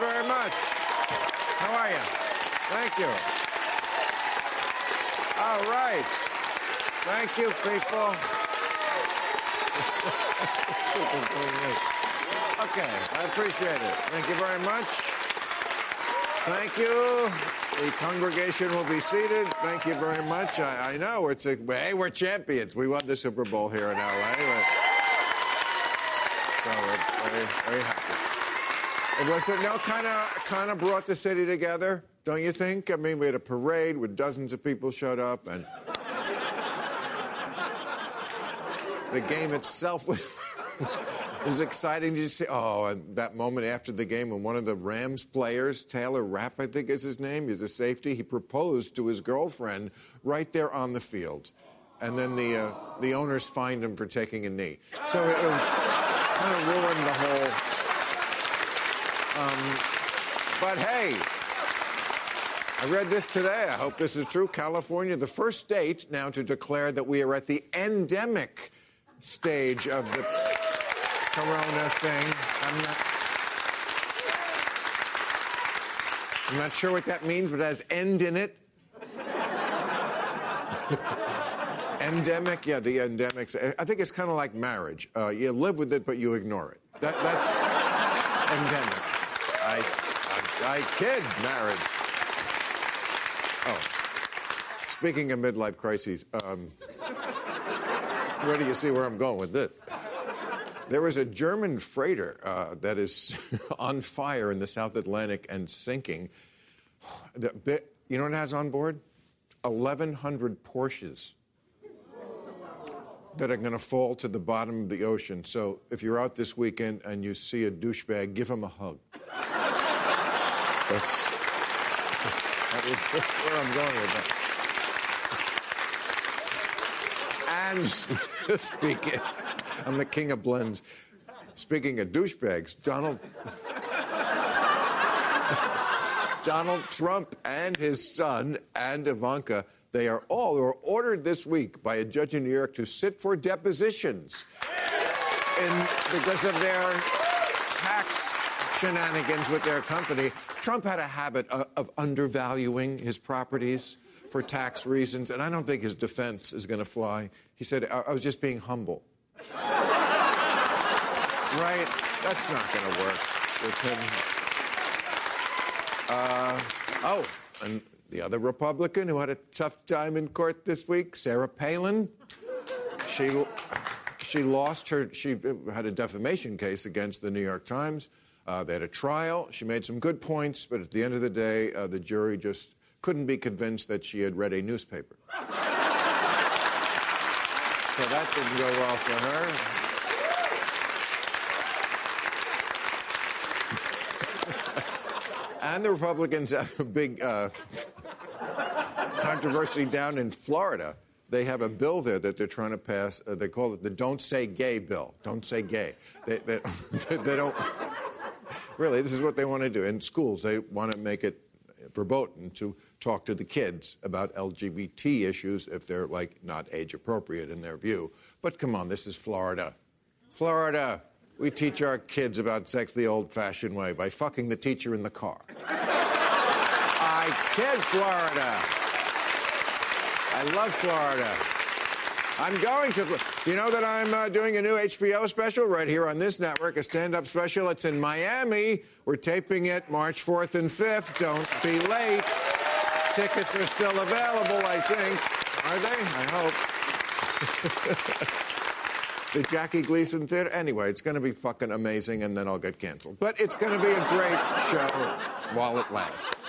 You very much. How are you? Thank you. All right. Thank you, people. okay, I appreciate it. Thank you very much. Thank you. The congregation will be seated. Thank you very much. I, I know it's a, hey, we're champions. We won the Super Bowl here in LA. So we're very, very happy. It was no kind of kind of brought the city together, don't you think? I mean, we had a parade where dozens of people showed up, and the game itself was, was exciting. Did you see? Oh, and that moment after the game when one of the Rams players, Taylor Rapp, I think is his name, he's a safety. He proposed to his girlfriend right there on the field, and then the uh, the owners fined him for taking a knee. So it, it kind of ruined the whole. Um, but hey, I read this today. I hope this is true. California, the first state now to declare that we are at the endemic stage of the corona thing. I'm not, I'm not sure what that means, but it has end in it. endemic, yeah, the endemics. I think it's kind of like marriage. Uh, you live with it, but you ignore it. That, that's endemic. I, kid marriage. Oh, speaking of midlife crises, um, where do you see where I'm going with this? There was a German freighter uh, that is on fire in the South Atlantic and sinking. Bit, you know what it has on board? 1,100 Porsches that are going to fall to the bottom of the ocean. So if you're out this weekend and you see a douchebag, give him a hug. That's where I'm going with that. And speaking, I'm the king of blends. Speaking of douchebags, Donald Donald Trump and his son and Ivanka, they are all were ordered this week by a judge in New York to sit for depositions in, because of their shenanigans with their company. Trump had a habit of, of undervaluing his properties for tax reasons, and I don't think his defense is going to fly. He said, I, I was just being humble. right? That's not going to work with him. Uh, oh, and the other Republican who had a tough time in court this week, Sarah Palin. She she lost her. She had a defamation case against the New York Times. Uh, they had a trial. She made some good points, but at the end of the day, uh, the jury just couldn't be convinced that she had read a newspaper. so that didn't go well for her. and the Republicans have a big uh, controversy down in Florida. They have a bill there that they're trying to pass. Uh, they call it the "Don't Say Gay" bill. Don't say gay. They, they, they don't. Really, this is what they want to do in schools. They want to make it verboten to talk to the kids about LGBT issues if they're like not age appropriate in their view. But come on, this is Florida. Florida. We teach our kids about sex the old-fashioned way by fucking the teacher in the car. I kid, Florida. I love Florida. I'm going to. You know that I'm uh, doing a new HBO special right here on this network, a stand-up special. It's in Miami. We're taping it March 4th and 5th. Don't be late. Tickets are still available, I think. Are they? I hope. the Jackie Gleason Theater. Anyway, it's going to be fucking amazing, and then I'll get canceled. But it's going to be a great show while it lasts.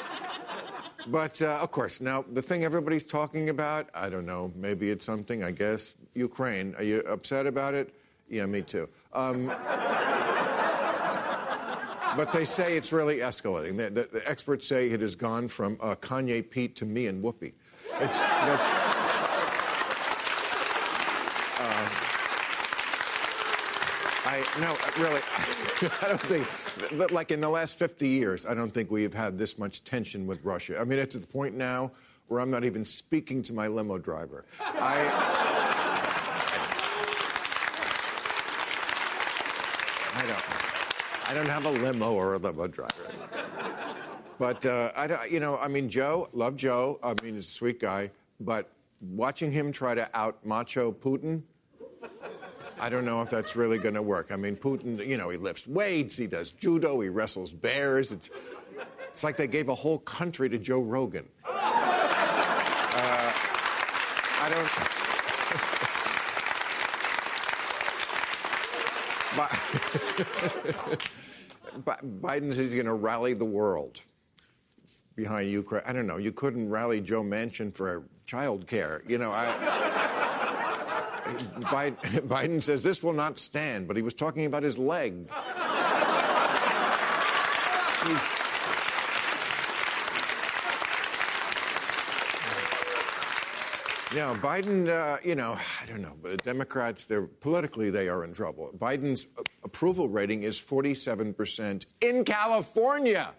But uh, of course, now the thing everybody's talking about, I don't know, maybe it's something, I guess, Ukraine. Are you upset about it? Yeah, me too. Um, but they say it's really escalating. The, the, the, experts say it has gone from uh, Kanye Pete to me and Whoopi. It's that's. I no, really. I don't think, like in the last 50 years, I don't think we have had this much tension with Russia. I mean, it's at the point now where I'm not even speaking to my limo driver. I. I don't. I don't have a limo or a limo driver. But uh, I, you know, I mean, Joe, love Joe. I mean, he's a sweet guy. But watching him try to out macho Putin, I don't know if that's really going to work. I mean, Putin, you know, he lifts weights, he does judo, he wrestles bears. It's, it's like they gave a whole country to Joe Rogan. Uh, I don't. Biden says he's going to rally the world behind Ukraine. I don't know. You couldn't rally Joe Manchin for child care. You know, I. Biden says this will not stand, but he was talking about his leg. He's. Now, Biden, uh, you know, I don't know, but Democrats, they're politically, they are in trouble. Biden's approval rating is 47% in California.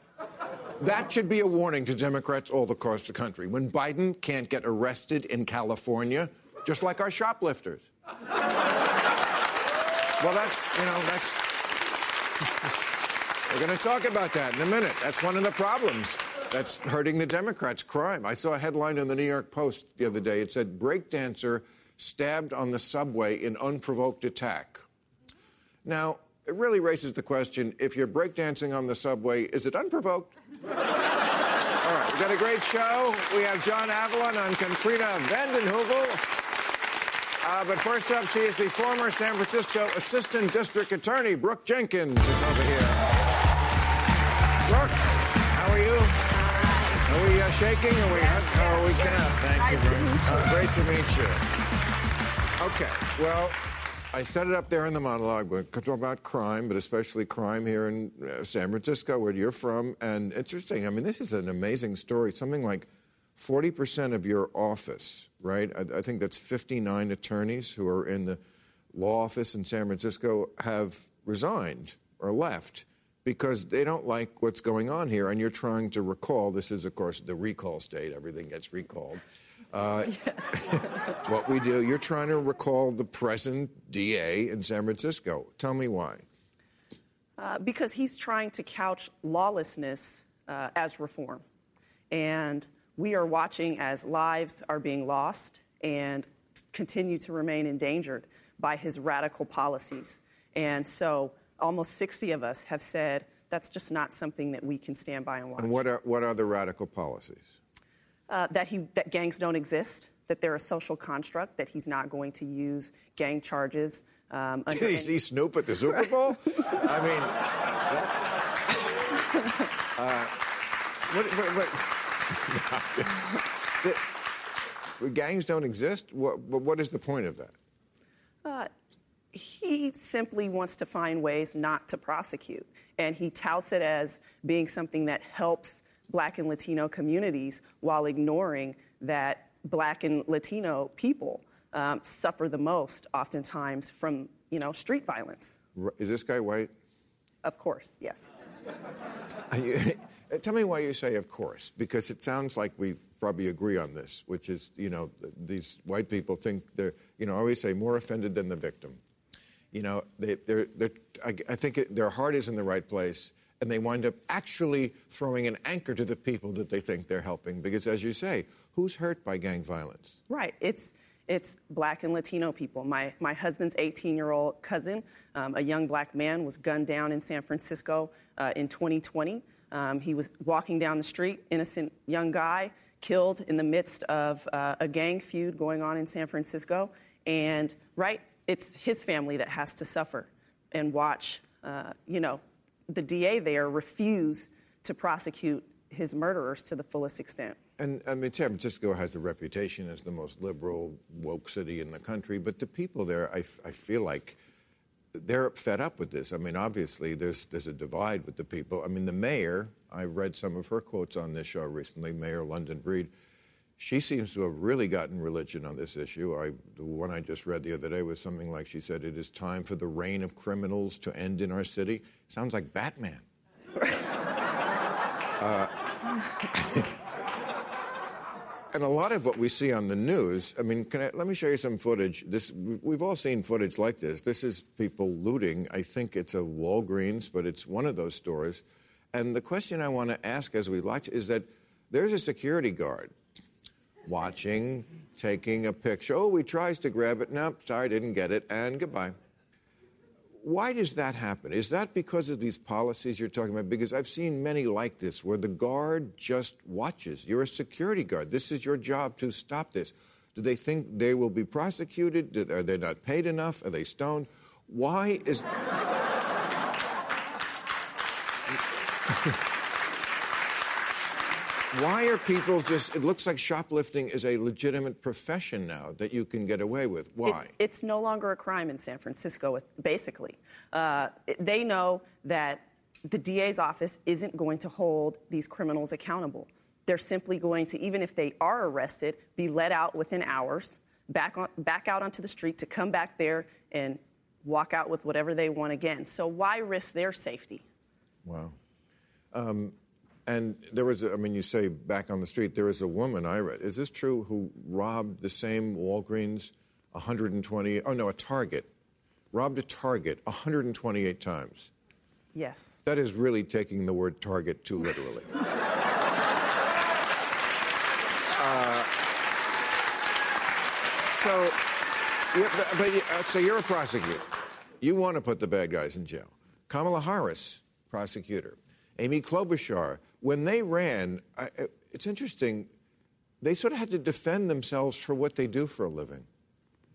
That should be a warning to Democrats all across the country. When Biden can't get arrested in California, just like our shoplifters. well, that's, you know, that's. We're going to talk about that in a minute. That's one of the problems that's hurting the Democrats crime. I saw a headline in the New York Post the other day. It said, Breakdancer stabbed on the subway in unprovoked attack. Now, it really raises the question if you're breakdancing on the subway, is it unprovoked? All right, we've got a great show. We have John Avlon on Katrina vanden Heuvel. Uh, but first up, she is the former San Francisco Assistant District Attorney, Brooke Jenkins, is over here. Brooke, how are you? Are we uh, shaking? Are we? Oh, we can. Thank nice you very much. Uh, great to meet you. Okay. Well, I set it up there in the monologue. We're talking about crime, but especially crime here in uh, San Francisco, where you're from. And interesting. I mean, this is an amazing story. Something like 40% of your office, right? I, I, think that's 59 attorneys who are in the law office in San Francisco have resigned or left because they don't like what's going on here. And you're trying to recall this is, of course, the recall state, everything gets recalled. Uh, what we do. You're trying to recall the present DA in San Francisco. Tell me why. Uh, because he's trying to couch lawlessness uh, as reform. And we are watching as lives are being lost and continue to remain endangered by his radical policies. And so almost 60 of us have said that's just not something that we can stand by and watch. And what are, what are the radical policies? Uh, that, he, that gangs don't exist, that they're a social construct, that he's not going to use gang charges. Um, Did he see Snoop at the Super Bowl? I mean, that, uh, what, what, what the, gangs don't exist? What, what is the point of that? Uh, he simply wants to find ways not to prosecute. And he touts it as being something that helps black and Latino communities while ignoring that black and Latino people um, suffer the most, oftentimes, from you know street violence. Is this guy white? Of course, yes. Uh, tell me why you say of course, because it sounds like we probably agree on this, which is, you know, these white people think they're, you know, I always say more offended than the victim. You know, they, they're, they're, I, I think it, their heart is in the right place, and they wind up actually throwing an anchor to the people that they think they're helping. Because, as you say, who's hurt by gang violence? Right. It's it's black and Latino people. My, my husband's 18 year old cousin, um, a young black man, was gunned down in San Francisco uh, in 2020. Um, he was walking down the street, innocent young guy, killed in the midst of uh, a gang feud going on in San Francisco. And, right, it's his family that has to suffer and watch, uh, you know, the DA there refuse to prosecute his murderers to the fullest extent. And I mean, San Francisco has a reputation as the most liberal, woke city in the country, but the people there, I, I feel like they're fed up with this. I mean, obviously, there's, there's a divide with the people. I mean, the mayor, I've read some of her quotes on this show recently, Mayor London Breed. She seems to have really gotten religion on this issue. I, the one I just read the other day was something like she said, It is time for the reign of criminals to end in our city. Sounds like Batman. uh, and a lot of what we see on the news, I mean, I, let me show you some footage. This, we've all seen footage like this. This is people looting. I think it's a Walgreens, but it's one of those stores. And the question I want to ask as we watch is that there's a security guard watching, taking a picture. Oh, he tries to grab it. Nope, sorry, didn't get it, and goodbye. Why does that happen? Is that because of these policies you're talking about? Because I've seen many like this where the guard just watches. You're a security guard. This is your job to stop this. Do they think they will be prosecuted? Are they not paid enough? Are they stoned? Why is. Why are people just, it looks like shoplifting is a legitimate profession now that you can get away with. Why? It, it's no longer a crime in San Francisco, basically. Uh, they know that the DA's office isn't going to hold these criminals accountable. They're simply going to, even if they are arrested, be let out within hours, back, on, back out onto the street to come back there and walk out with whatever they want again. So why risk their safety? Wow. Um, and there was, a, I mean, you say back on the street, there was a woman I read. Is this true? Who robbed the same Walgreens 120? Oh no, a Target. Robbed a Target 128 times. Yes. That is really taking the word Target too literally. uh, so, yeah, but, but uh, so you're a prosecutor. You want to put the bad guys in jail. Kamala Harris, prosecutor. Amy Klobuchar, when they ran, I, it's interesting, they sort of had to defend themselves for what they do for a living.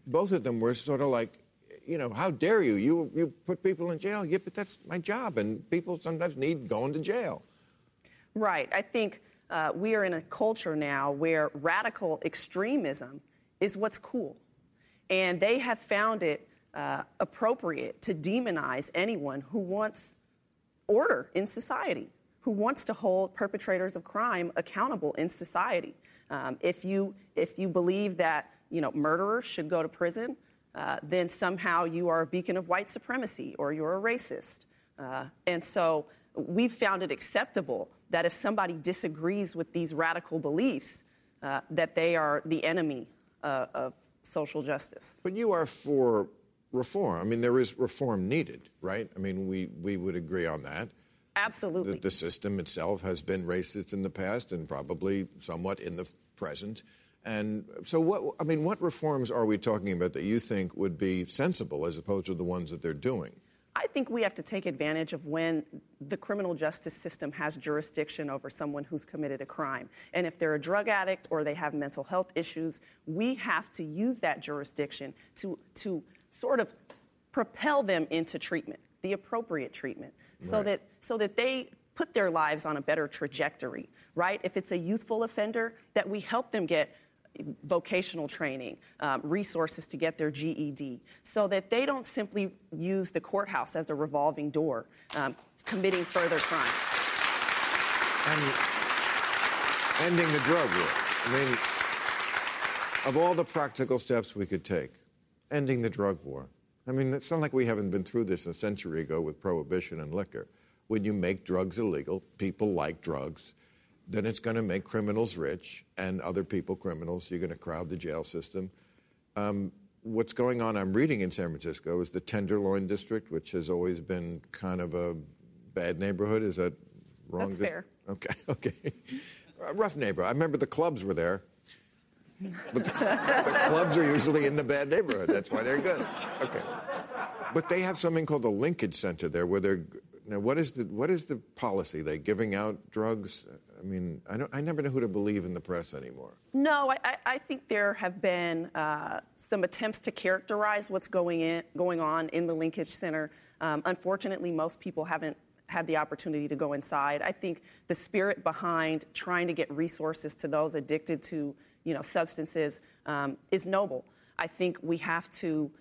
Both of them were sort of like, you know, how dare you? You, you put people in jail. Yeah, but that's my job, and people sometimes need going to jail. Right. I think uh, we are in a culture now where radical extremism is what's cool. And they have found it uh, appropriate to demonize anyone who wants order in society who wants to hold perpetrators of crime accountable in society. Um, if you if you believe that you know murderers should go to prison, uh, then somehow you are a beacon of white supremacy or you're a racist. Uh, and so we've found it acceptable that if somebody disagrees with these radical beliefs, uh, that they are the enemy uh, of social justice. But you are for reform. I mean, there is reform needed, right? I mean, we, we would agree on that. Absolutely. The, the, system itself has been racist in the past and probably somewhat in the present. And so, what I mean, what reforms are we talking about that you think would be sensible as opposed to the ones that they're doing? I think we have to take advantage of when the criminal justice system has jurisdiction over someone who's committed a crime. And if they're a drug addict or they have mental health issues, we have to use that jurisdiction to, to sort of propel them into treatment, the appropriate treatment so right. that so that they put their lives on a better trajectory, right? If it's a youthful offender, that we help them get vocational training, um, resources to get their GED, so that they don't simply use the courthouse as a revolving door, um, committing further crime. And ending the drug war. I mean, of all the practical steps we could take, ending the drug war. I mean, it's not like we haven't been through this a century ago with prohibition and liquor. When you make drugs illegal, people like drugs, then it's going to make criminals rich and other people criminals. You're going to crowd the jail system. Um, what's going on, I'm reading in San Francisco, is the Tenderloin District, which has always been kind of a bad neighborhood. Is that wrong? That's fair. Okay, okay. rough neighborhood. I remember the clubs were there But the, the clubs are usually in the bad neighborhood. That's why they're good. Okay. But they have something called the linkage center there where they're now what is the what is the policy? They giving out drugs? I mean, I don't I never know who to believe in the press anymore. No, I, I think there have been uh, some attempts to characterize what's going in going on in the linkage center. Um, unfortunately, most people haven't had the opportunity to go inside. I think the spirit behind trying to get resources to those addicted to you know substances um, is noble. I think we have to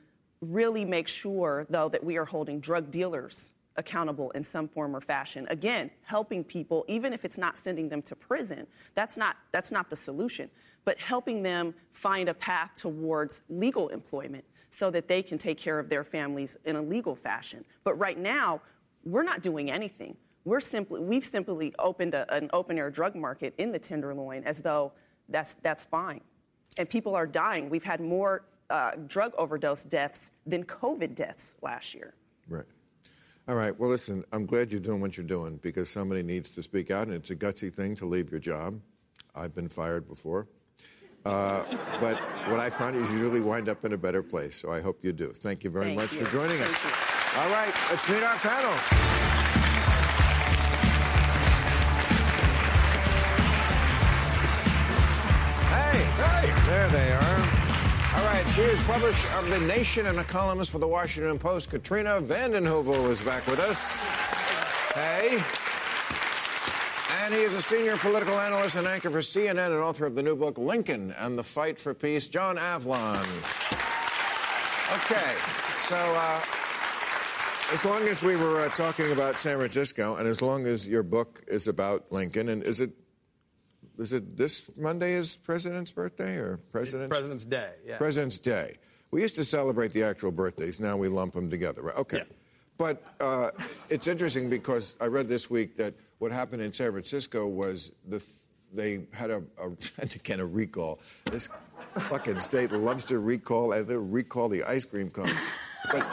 really make sure, though, that we are holding drug dealers accountable in some form or fashion. Again, helping people, even if it's not sending them to prison, that's not, that's not the solution, but helping them find a path towards legal employment so that they can take care of their families in a legal fashion. But right now, we're not doing anything. We're simply, we've simply opened a, an open air drug market in the Tenderloin as though that's, that's fine. And people are dying. We've had more uh, drug overdose deaths than COVID deaths last year. Right. All right. Well, listen, I'm glad you're doing what you're doing because somebody needs to speak out, and it's a gutsy thing to leave your job. I've been fired before. Uh, but what I found is you usually wind up in a better place, so I hope you do. Thank you very Thank much you. for joining Thank us. you. All right, let's meet our panel. She is publisher of The Nation and a columnist for The Washington Post. Katrina Vanden Heuvel is back with us. Hey. And he is a senior political analyst and anchor for CNN and author of the new book, Lincoln and the Fight for Peace, John Avlon. Okay, so uh, as long as we were uh, talking about San Francisco, and as long as your book is about Lincoln, and is it is it this Monday is President's birthday or President's President's Day. Yeah. President's Day? We used to celebrate the actual birthdays. Now we lump them together. Right? Okay. Yeah. But uh, it's interesting because I read this week that what happened in San Francisco was the th- they had a, a again a recall. This fucking state loves to recall and they recall the ice cream cone. But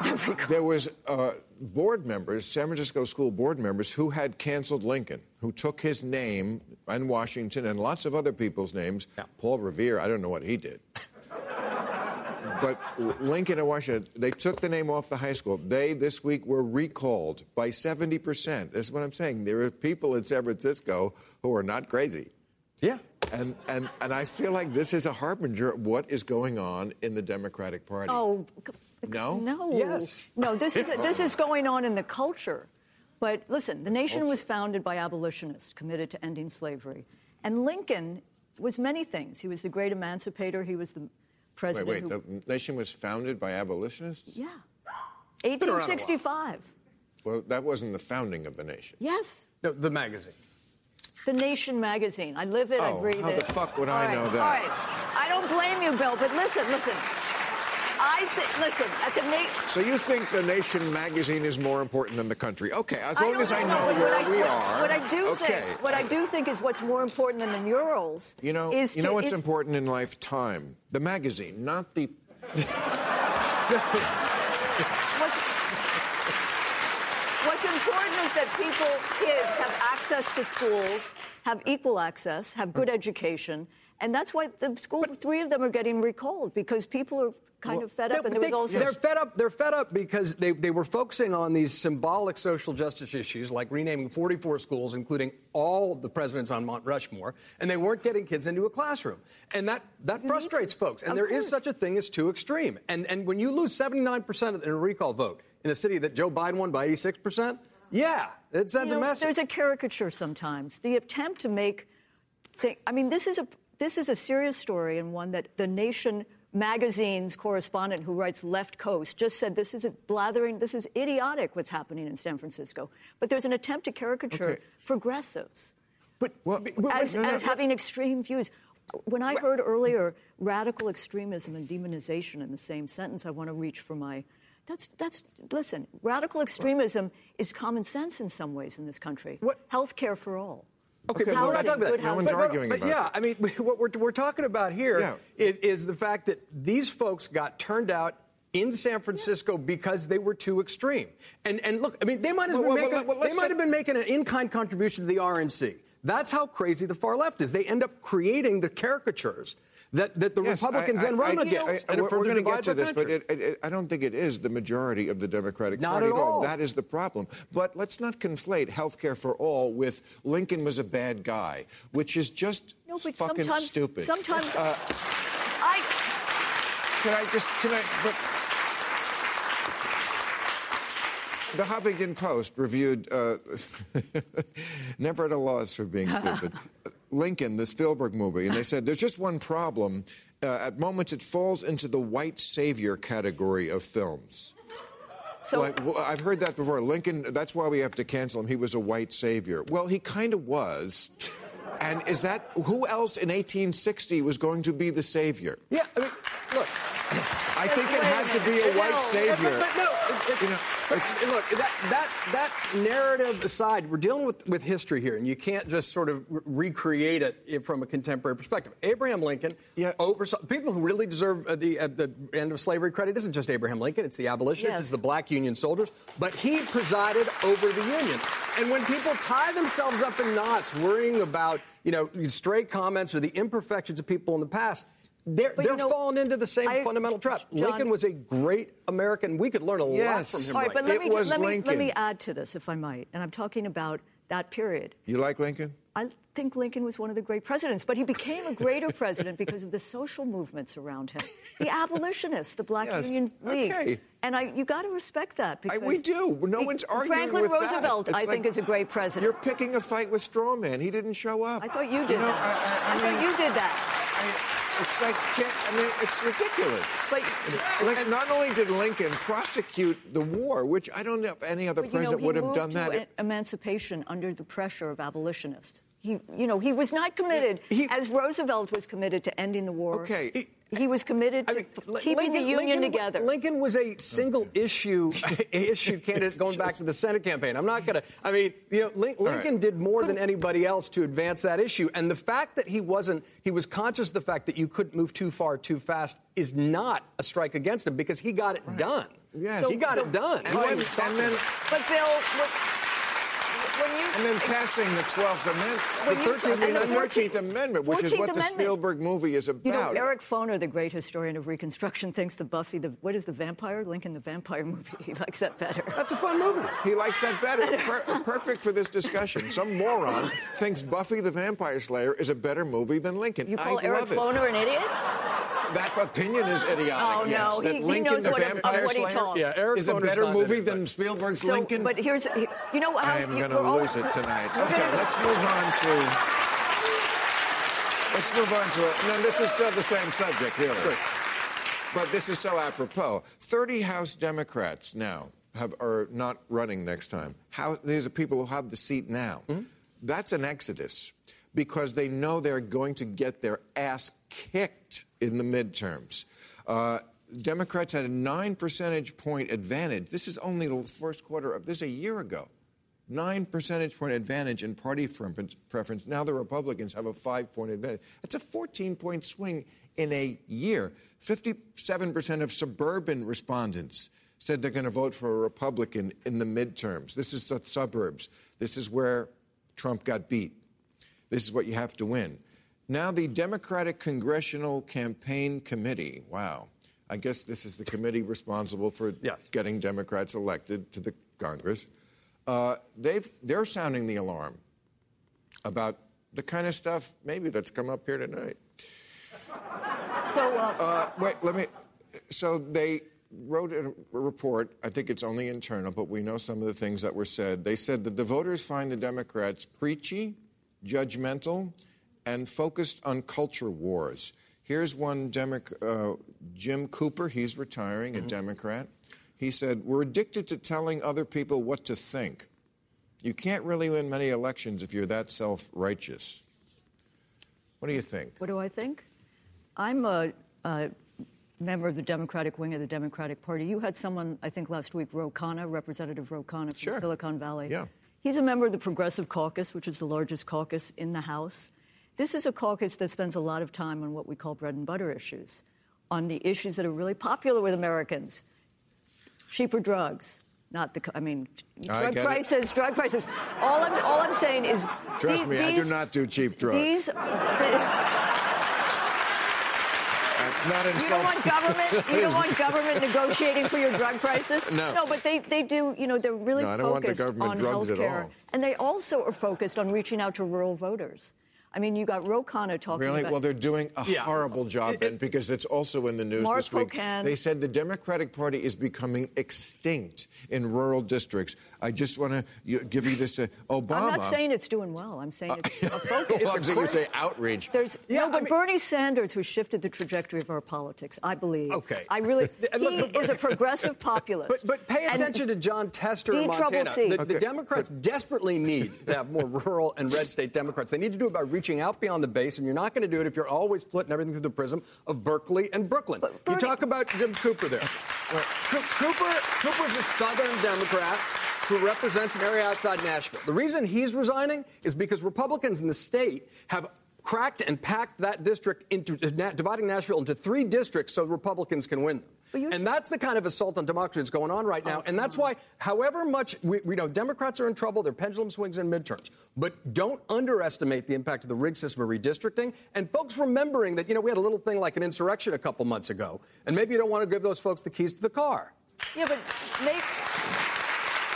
there was uh, board members, San Francisco school board members, who had canceled Lincoln, who took his name and Washington and lots of other people's names. Yeah. Paul Revere, I don't know what he did. but Lincoln and Washington, they took the name off the high school. They, this week, were recalled by 70%. This is what I'm saying. There are people in San Francisco who are not crazy. Yeah. And, and, and I feel like this is a harbinger of what is going on in the Democratic Party. Oh, c- No? No. Yes. No, this is, this is going on in the culture. But listen, the nation was founded by abolitionists committed to ending slavery. And Lincoln was many things. He was the great emancipator, he was the president. wait. who, The nation was founded by abolitionists? yeah. around a while. 1865. Well, that wasn't the founding of the nation. Yes. No, the magazine. The Nation magazine. I live it, I Oh, breathe how it. the fuck would All I right, know that? All right. I don't blame you, Bill, but listen, listen. I think, listen, at the So you think the Nation magazine is more important than the country? Okay, as long as I know, know where I, we what, are. What I do okay. think, what I do think is what's more important than the murals. You know, is you to, know what's important in life? Time. The magazine, not the. What's important is that people, kids, have access to schools, have equal access, have good education, and that's why the school. three of them are getting recalled because people are kind of fed up, No, and there was they, also. They're fed up. They're fed up because they, they were focusing on these symbolic social justice issues, like renaming 44 schools, including all the presidents on Mount Rushmore, and they weren't getting kids into a classroom, and that that frustrates folks. And Of there is course. such a thing as too extreme. And and when you lose 79 percent in a recall vote in a city that Joe Biden won by 86 percent, yeah, it sends you know, a message. There's a caricature sometimes. The attempt to make, I mean, this is a this is a serious story and one that the Nation magazine's correspondent who writes Left Coast just said this is blathering, this is idiotic what's happening in San Francisco. But there's an attempt to caricature Okay. progressives but, Well, but- but- as, no, no, as no. having extreme views. When I heard earlier radical extremism and demonization in the same sentence, I want to reach for my. That's that's listen. Radical extremism is common sense in some ways in this country. What- Health care for all. Okay, Okay, but well, we're not talking about that. no one's. But- but- arguing but about yeah, that. I mean, what we're, we're talking about here Yeah. is, is the fact that these folks got turned out in San Francisco because they were too extreme. And and look, I mean, they might have Well, been well, making well, they might have been making an in-kind contribution to the RNC. That's how crazy the far left is. They end up creating the caricatures that, that the Yes, Republicans I- then I- run I- against. I- and it we're going to get to our this, but country. it, it, I don't think it is the majority of the Democratic Not Party. at all. That is the problem. But let's not conflate health care for all with Lincoln was a bad guy, which is just No, but fucking sometimes, stupid. Sometimes Uh, I. Can I just, can I, but. The Huffington Post reviewed, uh, never at a loss for being stupid, Lincoln, the Spielberg movie, and they said there's just one problem. Uh, at moments, it falls into the white savior category of films. So like, well, I've heard that before. Lincoln, that's why we have to cancel him. He was a white savior. Well, he kind of was. And is that who else in 1860 was going to be the savior? yeah, I mean, look. I think it had to be a white savior. But, but no, it- it- You know, but look, that, that, that narrative aside, we're dealing with, with history here, and you can't just sort of re- recreate it from a contemporary perspective. Abraham Lincoln Yeah. oversaw people who really deserve uh, the, uh, the end of slavery credit isn't just Abraham Lincoln, it's the abolitionists, Yes. it's the black Union soldiers, but he presided over the Union. And when people tie themselves up in knots worrying about, you know, stray comments or the imperfections of people in the past, they're, they're know, falling into the same I- fundamental trap. John- Lincoln was a great American. We could learn a Yes. lot from him. All right, right but let It me, was let, me, let me add to this, if I might. And I'm talking about that period. You like Lincoln? I think Lincoln was one of the great presidents, but he became a greater president because of the social movements around him. The abolitionists, the Black Yes, Union League. okay. And I, you got to respect that. I, we do. No Be- one's arguing Franklin with that. Roosevelt, It's I like think, is a great president. You're picking a fight with straw man. He didn't show up. I thought you did know, that. I, I, I thought mean, you did that. I, it's like, can't, I mean, it's ridiculous. But, Like, not only did Lincoln prosecute the war, which I don't know if any other but, you know, president would have moved done to that. emancipation under the pressure of abolitionists. He, you know, he was not committed, He- as Roosevelt was committed to ending the war. Okay. He, he was committed to I mean, keeping the Lincoln- Union Lincoln- together. Lincoln was a single issue issue candidate going back to the Senate campaign. I'm not going to. I mean, you know, Lin- Lincoln right. did more than anybody else to advance that issue, and the fact that he wasn't, he was conscious of the fact that you couldn't move too far too fast is not a strike against him because he got it done. Yes. he got So- it done. and, That's then, he was talking and then. But Bill, what, when you and then passing the 12th Amendment, the 13th, and the the 13th Amendment, which is 14th what the Spielberg movie is about. You know, about. Eric Foner, the great historian of Reconstruction, thinks the Buffy, the what is the vampire? Lincoln the Vampire movie. He likes that better. That's a fun movie. He likes that better. Per- perfect for this discussion. Some moron thinks Buffy the Vampire Slayer is a better movie than Lincoln. You call I Eric love it. Foner an idiot? That opinion is idiotic. Oh, no, yes. he- that he Lincoln knows the what- of Vampire what Slayer. Yeah, Eric is a better movie than Spielberg's So, Lincoln. but here's, you know how I am you- going to lose it tonight. Okay, let's move on to. Let's move on to. A, no, this is still the same subject, really. But this is so apropos. 30 House Democrats now have, are not running next time. How, these are people who have the seat now. Mm-hmm. That's an exodus because they know they're going to get their ass kicked in the midterms. Uh, Democrats had a nine percentage point advantage. This is only the first quarter of this a year ago. Nine percentage point advantage in party preference-. Now the Republicans have a five point advantage. That's a 14 point swing in a year. 57% of suburban respondents said they're going to vote for a Republican in the midterms. This is the suburbs. This is where Trump got beat. This is what you have to win. Now, the Democratic Congressional Campaign Committee, wow, I guess this is the committee responsible for Yes. getting Democrats elected to the Congress. Uh, they've, they're sounding the alarm about the kind of stuff maybe that's come up here tonight. So, uh, Uh, wait, let me. So they wrote a report. I think it's only internal, but we know some of the things that were said. They said that the voters find the Democrats preachy, judgmental, and focused on culture wars. Here's one Democ- uh, Jim Cooper. He's retiring, a Democrat. He said, "We're addicted to telling other people what to think. You can't really win many elections if you're that self-righteous." What do you think? what do I think? I'm a, a member of the Democratic wing of the Democratic Party. You had someone, I think, last week, Ro Khanna, Representative Ro Khanna from Sure. Silicon Valley. Yeah. He's a member of the Progressive Caucus, which is the largest caucus in the House. This is a caucus that spends a lot of time on what we call bread and butter issues, on the issues that are really popular with Americans cheaper drugs, not the. I mean, I drug it. prices, drug prices. All I'm all I'm saying is. Trust the- me, I do not do cheap drugs. These. the- Not You don't want government. You don't want government negotiating for your drug prices. No. No, but they, they do. You know, they're really No, I the focused government on health care, and they also are focused on reaching out to rural voters. I mean, you got Ro Khanna talking about. Really? about. Well, they're doing a Yeah. horrible job, Ben, because it's also in the news Mark this week. Pocan- They said the Democratic Party is becoming extinct in rural districts. I just want to give you this. Uh, Obama. I'm not saying it's doing well. I'm saying it's a focus. well, so you say outreach. There's Yeah, no, but I mean- Bernie Sanders, who shifted the trajectory of our politics, I believe. Okay. I really. He look, is a progressive populist. But, but pay And attention to Jon Tester in D trouble Montana. C. The, the Okay, Democrats desperately need to have more rural and red state Democrats. They need to do it by reaching out beyond the base, and you're not going to do it if you're always splitting everything through the prism of Berkeley and Brooklyn. But you talk about Jim Cooper there. Co- Cooper, Cooper's a Southern Democrat who represents an area outside Nashville. The reason he's resigning is because Republicans in the state have cracked and packed that district into dividing Nashville into three districts so Republicans can win them. And that's the kind of assault on democracy that's going on right now. and that's why, however much we, we know Democrats are in trouble, their pendulum swings in midterms. But don't underestimate the impact of the rigged system of redistricting. And folks remembering that, you know, we had a little thing like an insurrection a couple months ago. And maybe you don't want to give those folks the keys to the car. yeah, but maybe,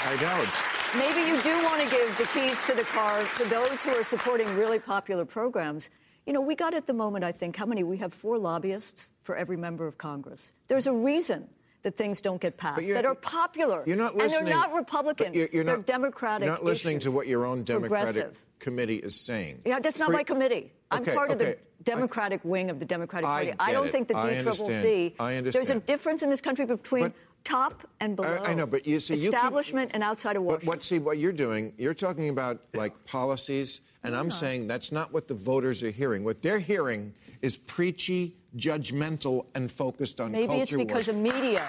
I don't. Maybe you do want to give the keys to the car to those who are supporting really popular programs. You know, we got at the moment, I think, how many? We have four lobbyists for every member of Congress. There's a reason that things don't get passed that are popular. You're not and they're not Republican. You're, you're they're not, Democratic. You're not listening to what your own Democratic committee is saying. Yeah, that's not Pre- my committee. I'm Okay, part of the Democratic wing of the Democratic Party. I get don't it. think the I D Triple understand. There's a difference in this country between But- top and below. I, I know, but you see, you keep- establishment and outside of Washington. what see what you're doing? You're talking about like policies, and I'm saying that's not what the voters are hearing. What they're hearing is preachy, judgmental, and focused on Maybe culture it's because war. of media.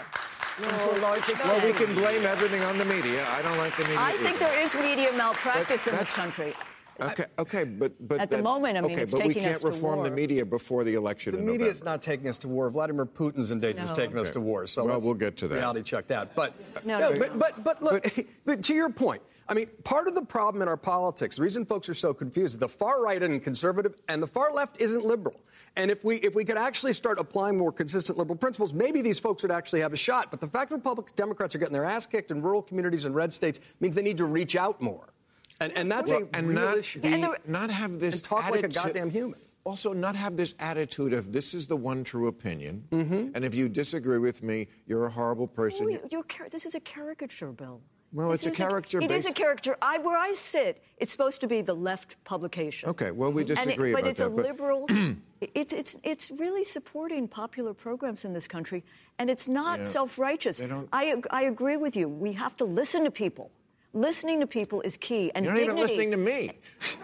to a large. Well, we can blame everything on the media. I don't like the media. I think there is media malpractice But in this country. Okay, okay, but but At the that- moment, I mean, okay, it's but we taking us can't reform the media before the election The in media is not taking us to war. Vladimir Putin's in danger of No. taking us to war. So Well, we'll get to that. Reality check that. But No, no, no. but, but but look, but to your point, I mean, part of the problem in our politics, the reason folks are so confused, is the far right and conservative, and the far left isn't liberal. And if we if we could actually start applying more consistent liberal principles, maybe these folks would actually have a shot. But the fact that Republican Democrats are getting their ass kicked in rural communities and red states means they need to reach out more. And, and that's Well, a and real not issue. be, And the- not have this And talk like a attitude- goddamn human. Also, not have this attitude of this is the one true opinion, Mm-hmm. and if you disagree with me, you're a horrible person. You- you're this is a caricature, Bill. Well, This it's a is caricature It is a character. I, where I sit, it's supposed to be the left publication. Okay, well, we it- disagree but about it's that, a but- liberal. it, it's it's really supporting popular programs in this country, and it's not Yeah. self-righteous. I I agree with you. We have to listen to people. Listening to people is key. And You're not even listening to me.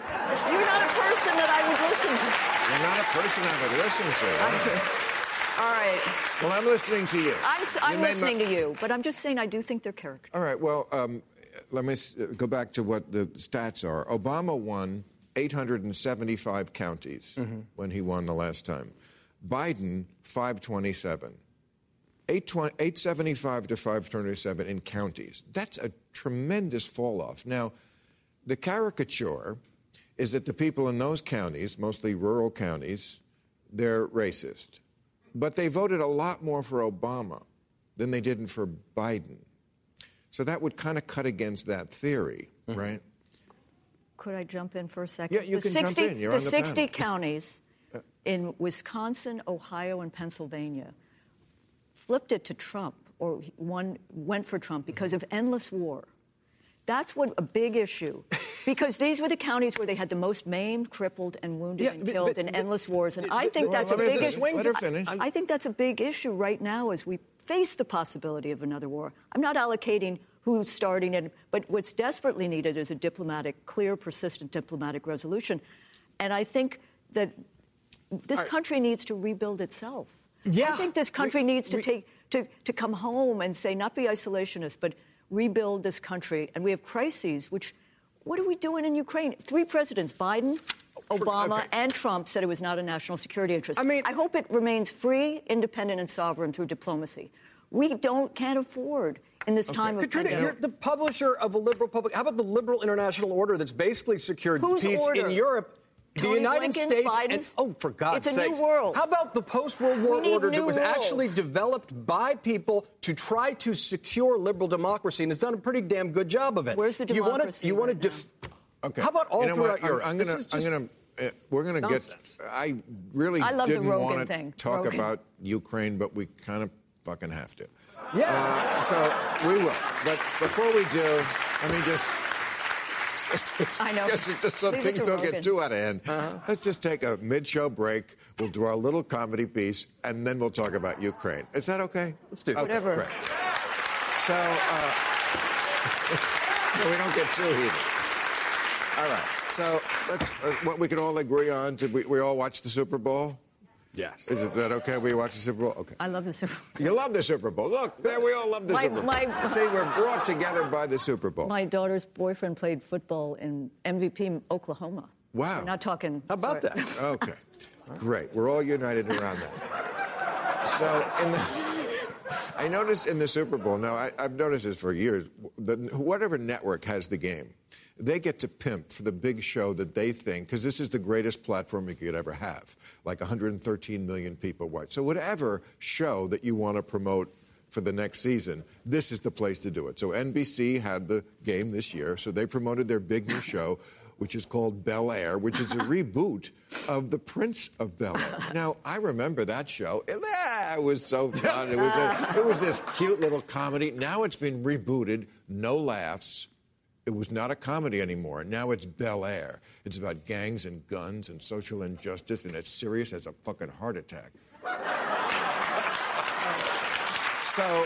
You're not a person that I would listen to. You're not a person I would listen to. All right, Well, I'm listening to you. I'm s- You I'm made listening my- to you, but I'm just saying I do think they're caricature. All right. Well, um, let me go back to what the stats are. Obama won 875 counties Mm-hmm. when he won the last time. Biden 527. 875 to 527 in counties. That's a tremendous fall off. Now, the caricature is that the people in those counties, mostly rural counties, they're racist. But they voted a lot more for Obama than they did for Biden. So that would kind of cut against that theory, mm-hmm. right? Could I jump in for a second? Yeah, you the can jump 60, in. You're the on the 60 panel. counties uh, in Wisconsin, Ohio, and Pennsylvania flipped it to Trump, or one went for Trump because mm-hmm. of endless war. That's what a big issue, because these were the counties where they had the most maimed, crippled, and wounded Yeah, and but- killed but- in but- endless wars. And I think that's a big issue. let her finish. I, I think that's a big issue right now as we face the possibility of another war. I'm not allocating who's starting it, but what's desperately needed is a diplomatic, clear, persistent diplomatic resolution. And I think that this right. country needs to rebuild itself. Yeah. I think this country We- needs to we- take to, to come home and say, not be isolationist, but rebuild this country. And we have crises, which what are we doing in Ukraine? Three presidents, Biden, Obama, okay. and Trump said it was not a national security interest. I mean- I hope it remains free, independent, and sovereign through diplomacy. We don't can't afford in this time of Katrina, pandemic. you're the publisher of a liberal public. How about the liberal international order that's basically secured Whose peace order? in Europe? Tony the United Blinken's, States and oh, for God's sake! It's a new world. How about the post-World War order that new was rules. actually developed by people to try to secure liberal democracy and has done a pretty damn good job of it? Where's the you wanna- democracy you want right to def- Okay. How about all you know throughout what? Europe? I'm, I'm gonna. I'm gonna. Uh, we're gonna get. I really I love didn't want to talk Rogan. about Ukraine, but we kind of fucking have to. Yeah. Uh, so we will. But before we do, let me just. I know. Just, just so Leave things don't Rogan. get too out of hand. Let's just take a mid-show break. We'll do our little comedy piece, and then we'll talk about Ukraine. Is that okay? Let's do it. Okay, Whatever. Great. So, uh, so we don't get too heated. All right. So let's. Uh, what we can all agree on. Did we, we all watch the Super Bowl? Yes. Is it that okay? We watch the Super Bowl. Okay. I love the Super Bowl. You love the Super Bowl. Look, there we all love the My- Super Bowl. my- See, we're brought together by the Super Bowl. My daughter's boyfriend played football in MVP Oklahoma. Wow. We're not talking. How about sorry. that? Okay. Great. We're all united around that. So in the, I noticed in the Super Bowl. Now I, I've noticed this for years. The, whatever network has the game, they get to pimp for the big show that they think because this is the greatest platform you could ever have. Like 113 million people watch. So whatever show that you want to promote for the next season, this is the place to do it. So NBC had the game this year, so they promoted their big new show, which is called Bel Air, which is a reboot of The Prince of Bel Air. Now, I remember that show. It, ah, it was so fun. It was, a, it was this cute little comedy. Now it's been rebooted, no laughs. It was not a comedy anymore. Now it's Bel Air. It's about gangs and guns and social injustice, and it's serious as a fucking heart attack. So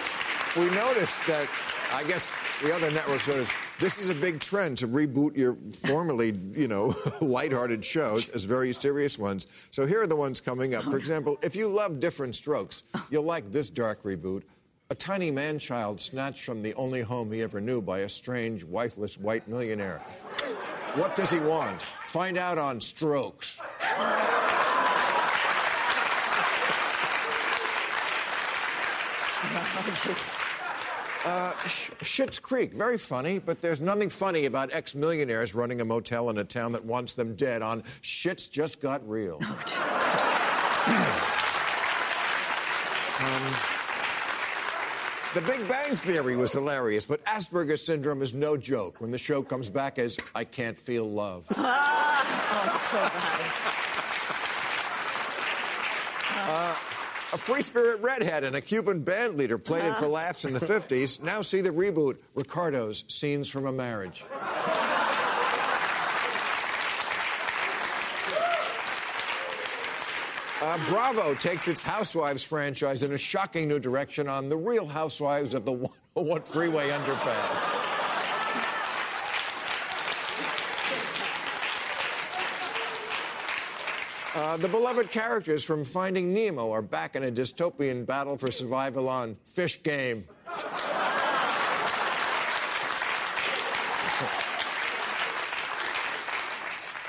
we noticed that, I guess the other networks noticed this is a big trend to reboot your formerly, you know, lighthearted shows as very serious ones. So here are the ones coming up. For oh. example, if you love Diff'rent Strokes, you'll like this dark reboot. A tiny man child snatched from the only home he ever knew by a strange, wifeless white millionaire. What does he want? Find out on Strokes. Uh, Schitt's Creek, very funny, but there's nothing funny about ex-millionaires running a motel in a town that wants them dead on Shit's Just Got Real. Um, the Big Bang Theory was hilarious, but Asperger's syndrome is no joke when the show comes back as I Can't Feel Love. Oh, so bad. Uh, a free spirit redhead and a Cuban band leader played it for uh-huh. laughs in the 50s. Now see the reboot Ricardo's Scenes from a Marriage. Uh, Bravo takes its Housewives franchise in a shocking new direction on The Real Housewives of the 101 Freeway Underpass. Uh, the beloved characters from Finding Nemo are back in a dystopian battle for survival on Fish Game.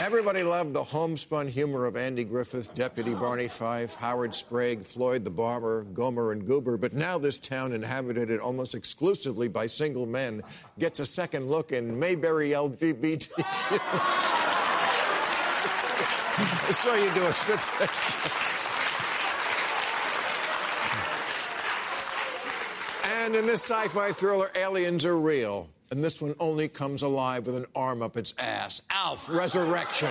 Everybody loved the homespun humor of Andy Griffith, Deputy Barney Fife, Howard Sprague, Floyd the Barber, Gomer and Goober. But now this town, inhabited almost exclusively by single men, gets a second look in Mayberry LGBT. I saw you do a spit second. And in this sci fi thriller, aliens are real. And this one only comes alive with an arm up its ass. Alf, Resurrection.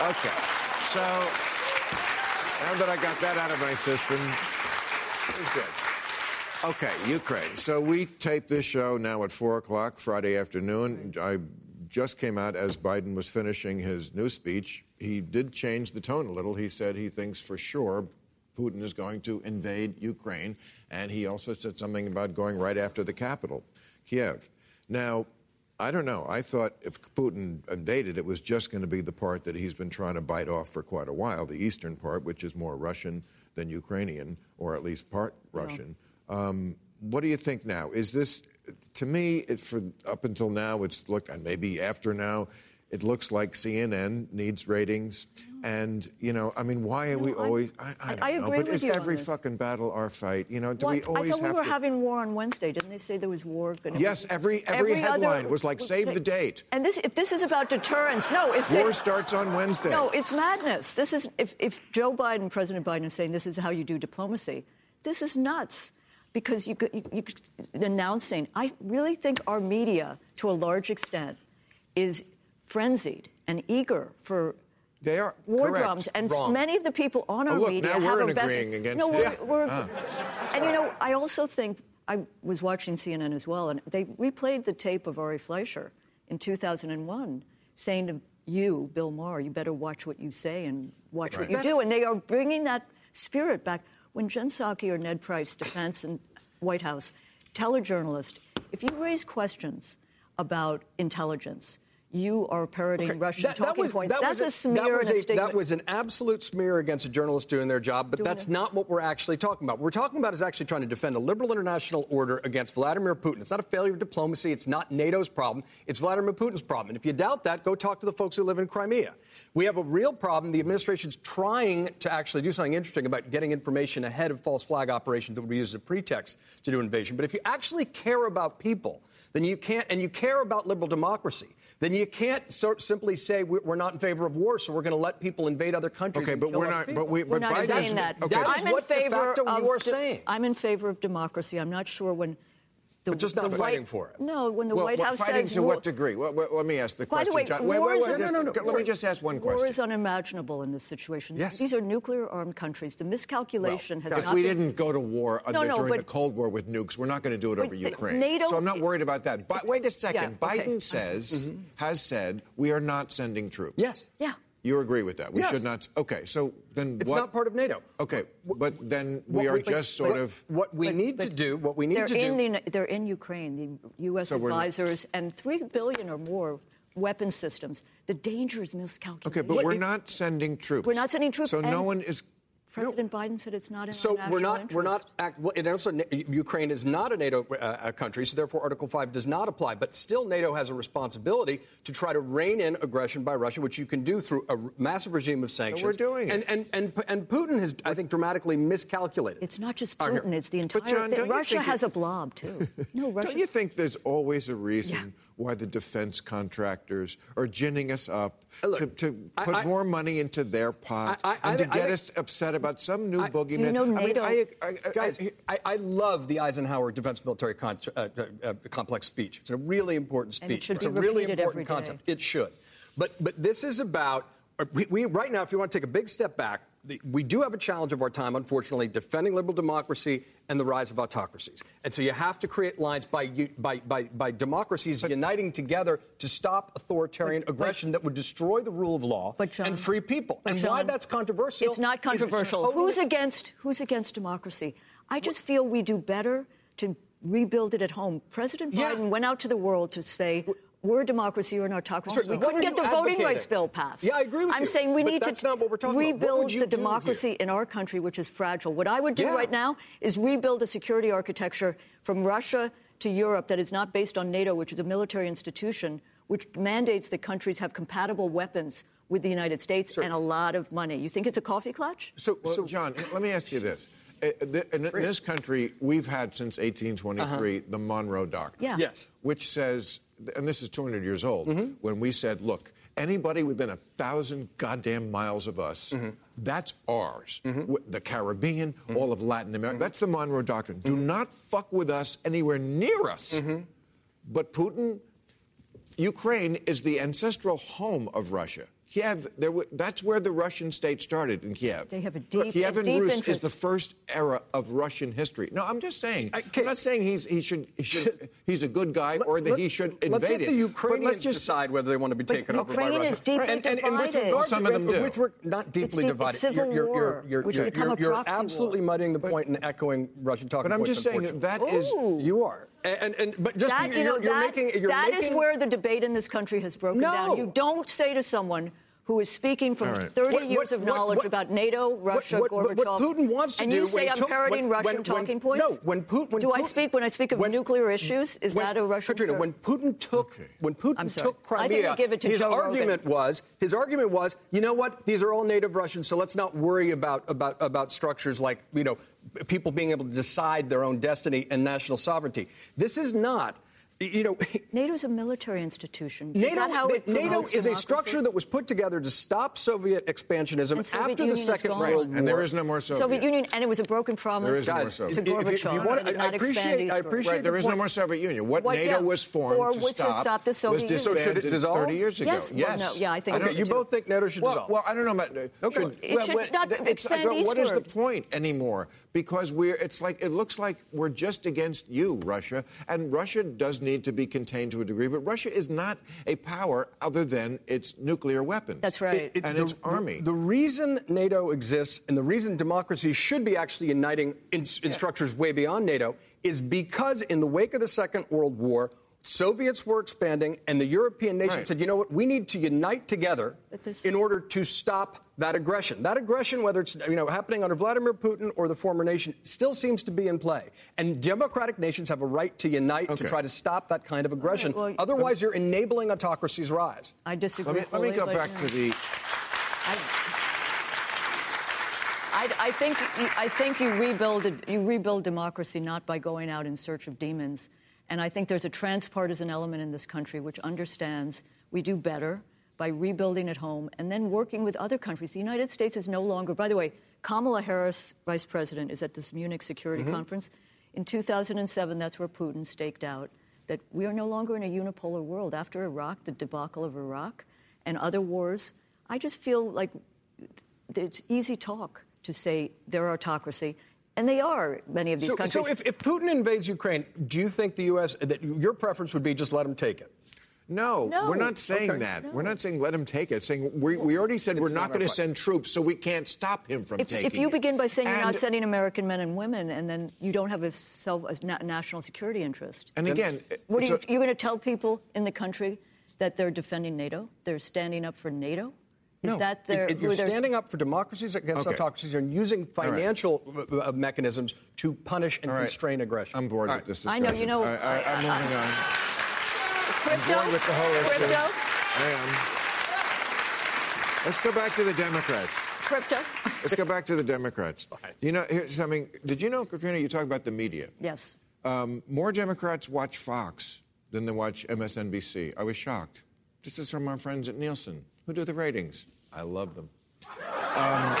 Okay. So, now that I got that out of my system, it was good. Okay, Ukraine. So we tape this show now at 4 o'clock Friday afternoon. I just came out as Biden was finishing his new speech. He did change the tone a little. He said he thinks for sure Putin is going to invade Ukraine. And he also said something about going right after the capital, Kiev. Now, I don't know. I thought if Putin invaded, it was just going to be the part that he's been trying to bite off for quite a while, the eastern part, which is more Russian than Ukrainian, or at least part Russian. Um, what do you think now? Is this, to me, it, for up until now, it's looked, and maybe after now, it looks like CNN needs ratings. and you know, I mean, why are we No, I- always? I, I, I- know, agree but with is you on every fucking battle our fight? You know, do What? we always I thought we have were to? having war on Wednesday. Didn't they say there was war? Gonna Yes, be? every- every headline other- was like, "Save the date." And this, if this is about deterrence, no, it's War starts on Wednesday. No, it's madness. This is if, if Joe Biden, President Biden, is saying this is how you do diplomacy, this is nuts. Because you, you, you announcing, I really think our media, to a large extent, is frenzied and eager for They are war correct. drums, and Wrong. many of the people on our Oh, look, media have a vested- against No, we're, Yeah. we're Ah. and you know, I also think I was watching CNN as well, and they replayed the tape of Ari Fleischer in 2001, saying to you, Bill Maher, you better watch what you say and watch what you That- do, and they are bringing that spirit back. When Jen Psaki or Ned Price, defense and White House, tell a journalist, if you raise questions about intelligence, you are parroting Okay, Russian that- that talking was- points. that That's was a smear that was a a-. That was an absolute smear against a journalist doing their job, but Doing that's it. not what we're actually talking about. What we're talking about is actually trying to defend a liberal international order against Vladimir Putin. It's not a failure of diplomacy. It's not NATO's problem. It's Vladimir Putin's problem. And if you doubt that, go talk to the folks who live in Crimea. We have a real problem. The administration's trying to actually do something interesting about getting information ahead of false flag operations that would be used as a pretext to do invasion. But if you actually care about people, then you can't, and you care about liberal democracy, then you can't sort simply say we're we're not in favor of war, so we're going to let people invade other countries. Okay, and but kill we're not. people. But we. We're but not Biden saying isn't- that. Okay. That is I'm in what de favor facto of you're de- saying. I'm in favor of democracy. I'm not sure when the, But just not the fighting White, for it. No, when the well, White House fighting says to what degree? Well, well, let me ask the By question. the way, John. Wait, war wait, wait. just- no, no, Let me just ask one War question. is unimaginable in this situation. Yes. These are nuclear-armed countries. The miscalculation has if not we been- didn't go to war under, No, no, during but- the Cold War with nukes, we're not going to do it over Ukraine. NATO- so I'm not worried about that. But wait a second. Yeah, okay. Biden says, mm-hmm. has said, we are not sending troops. Yes. Yeah. You agree with that? We Yes. should not. Okay, so then It's what? not part of NATO. Okay, but then we are we- just but- sort but of. What we But- need to do, what we need they're to in do. The, they're in Ukraine. The U.S. So advisors and three billion or more weapon systems. The danger is miscalculation. Okay, but we're not sending troops. We're not sending troops, So no one is. President Biden said it's not in So our we're national not, we're not, act, well, and also Ukraine is not a NATO uh, uh, country, so therefore Article 5 does not apply. But still, NATO has a responsibility to try to rein in aggression by Russia, which you can do through a r- massive regime of sanctions. We're doing it. And, and, and, and Putin has, I think, dramatically miscalculated. It's not just Putin; it's the entire. But, John, thing. don't you Russia think has it- a blob too. No, Russia. Don't you think there's always a reason Yeah. Why the defense contractors are ginning us up Uh, look, to, to put I- more money into their pot I- I- and to I get think- us upset about some new I- boogeyman? You know, I mean, NATO- I, I, I, Guys, I- I, I love the Eisenhower defense military con- uh, uh, uh, complex speech. It's a really important speech. And it should it's be a really important concept. It should. But but this is about uh, we, we right now. If you want to take a big step back, the, we do have a challenge of our time, unfortunately, defending liberal democracy and the rise of autocracies. And so you have to create lines by by by, by democracies uniting together to stop authoritarian aggression that would destroy the rule of law But, John- and free people. but, And why that's controversial? It's not is controversial. totally- Who's against Who's against democracy? I just feel we do better to rebuild it at home. President Yeah. Biden went out to the world to say. We're a democracy or an autocracy. Also, we what couldn't get you the voting rights bill passed. Yeah, I agree with you. I'm saying we But need that's to not what we're talking about. What rebuild the democracy here? in our country, which is fragile. What I would do Yeah. right now is rebuild a security architecture from Russia to Europe that is not based on NATO, which is a military institution, which mandates that countries have compatible weapons with the United States and a lot of money. You think it's a coffee clutch? So, Well, so John, let me ask you this. Uh, In this country, we've had since 1823 the Monroe Doctrine. Yeah. Yes. Which says, and this is 200 years old, mm-hmm. when we said, look, anybody within a thousand goddamn miles of us, mm-hmm. that's ours. Mm-hmm. W- The Caribbean, all of Latin America, that's the Monroe Doctrine. Do not fuck with us anywhere near us. But Putin, Ukraine is the ancestral home of Russia. Kiev, there, w- that's where the Russian state started in Kiev. They have a deep- Kievan deep Rus interest. is the first era of Russian history. No, I'm just saying. I I'm can't- saying he's he should, he should he's a good guy or that Let- he should invade Let's let it. the But Ukrainians let's just decide whether they want to be taken over by Ukraine Russia. is deeply and, and, and with divided. regard Some of them do. With, reg- not deeply deep- divided. it's civil you're, you're, war, you're, which you're, become you're, a you're absolutely war. muddying the point and echoing Russian talking But I'm just saying unfortunately. that is. You are. And, and, but just that, you're, you know, you're that, making. You're that is making, where the debate in this country has broken No. down. You don't say to someone who is speaking from All right. 30 What- years what- of knowledge what- about NATO, Russia, what, what, Gorbachev. what Putin wants to and do you say when he I'm took- parroting when- Russian when- talking when- points? No, when Putin. When Do I speak when I speak of when- nuclear issues? Is when- that a Russian? Katrina, par- when Putin took when Putin I'm took I Crimea, didn't give it to his Joe Rogan. argument was his argument was, you know what? These are all native Russians, so let's not worry about about about structures like you know people being able to decide their own destiny and national sovereignty. This is not. You know, NATO's a military institution. Is NATO, that how it NATO promotes is a structure that was put together to stop Soviet expansionism Soviet after Union the Second gone. World War. And there is no more Soviet. Soviet Union, and it was a broken promise There is no more Soviet. to if- if- if Gorbachev you want- that I appreciate- I appreciate Right, there the is no more Soviet Union. What What- NATO yeah. was formed Or to was to stop, stop the Soviet was Union. So should it dissolve? 30 years ago. Yes. Well, Yes. no, yeah, I think I Okay, you both think NATO should well, dissolve. well, I don't know about. Uh, okay. Should, It well, should not it's, uh, expand but what is the point anymore? Because we're. It's like it looks like we're just against you, Russia, and Russia does need to be contained to a degree. But Russia is not a power other than its nuclear weapons. That's right. It- And the- its army. The, the reason NATO exists and the reason democracy should be actually uniting in, in structures way beyond NATO is because in the wake of the Second World War, Soviets were expanding, and the European nations Right. said, you know what, we need to unite together in order to stop that aggression. That aggression, whether it's you know happening under Vladimir Putin or the former nation, still seems to be in play. And democratic nations have a right to unite to try to stop that kind of aggression. well, Otherwise, you're enabling autocracy's rise. I disagree. let me, let me go back you to the. I, I, I think I think you rebuild you rebuild democracy not by going out in search of demons, and I think there's a transpartisan element in this country which understands we do better by rebuilding at home and then working with other countries. The United States is no longer. By the way, Kamala Harris, Vice President, is at this Munich Security mm-hmm. Conference. In 2007, that's where Putin staked out that we are no longer in a unipolar world. After Iraq, the debacle of Iraq, and other wars, I just feel like it's easy talk to say they're autocracy, and they are many of these So, countries. so if, if Putin invades Ukraine, do you think the U.S. that your preference would be just let him take it? No, No. we're not saying Okay. that. We're not saying let him take it. Saying we, we already said we're not not going to send troops, so we can't stop him from if, taking if you it. begin by saying you're not sending American men and women, and then you don't have a, self, a national security interest, And again, what are you, a- you're going to tell people in the country that they're defending NATO? They're standing up for NATO? Is No. that their, If- if you're standing up for democracies against Okay. autocracies and using financial uh, uh, mechanisms to punish and All right. constrain aggression. I'm bored All with right. this discussion. I know, you know, I, I, I'm moving on. crypto? bored with the whole issue. Crypto? I am. Let's go back to the Democrats. Crypto? Let's go back to the Democrats. You know, here's something. Did you know, Katrina? You talk about the media. Yes. Um, more Democrats watch Fox than they watch MSNBC. I was shocked. This is from our friends at Nielsen, who do the ratings. I love them. Um,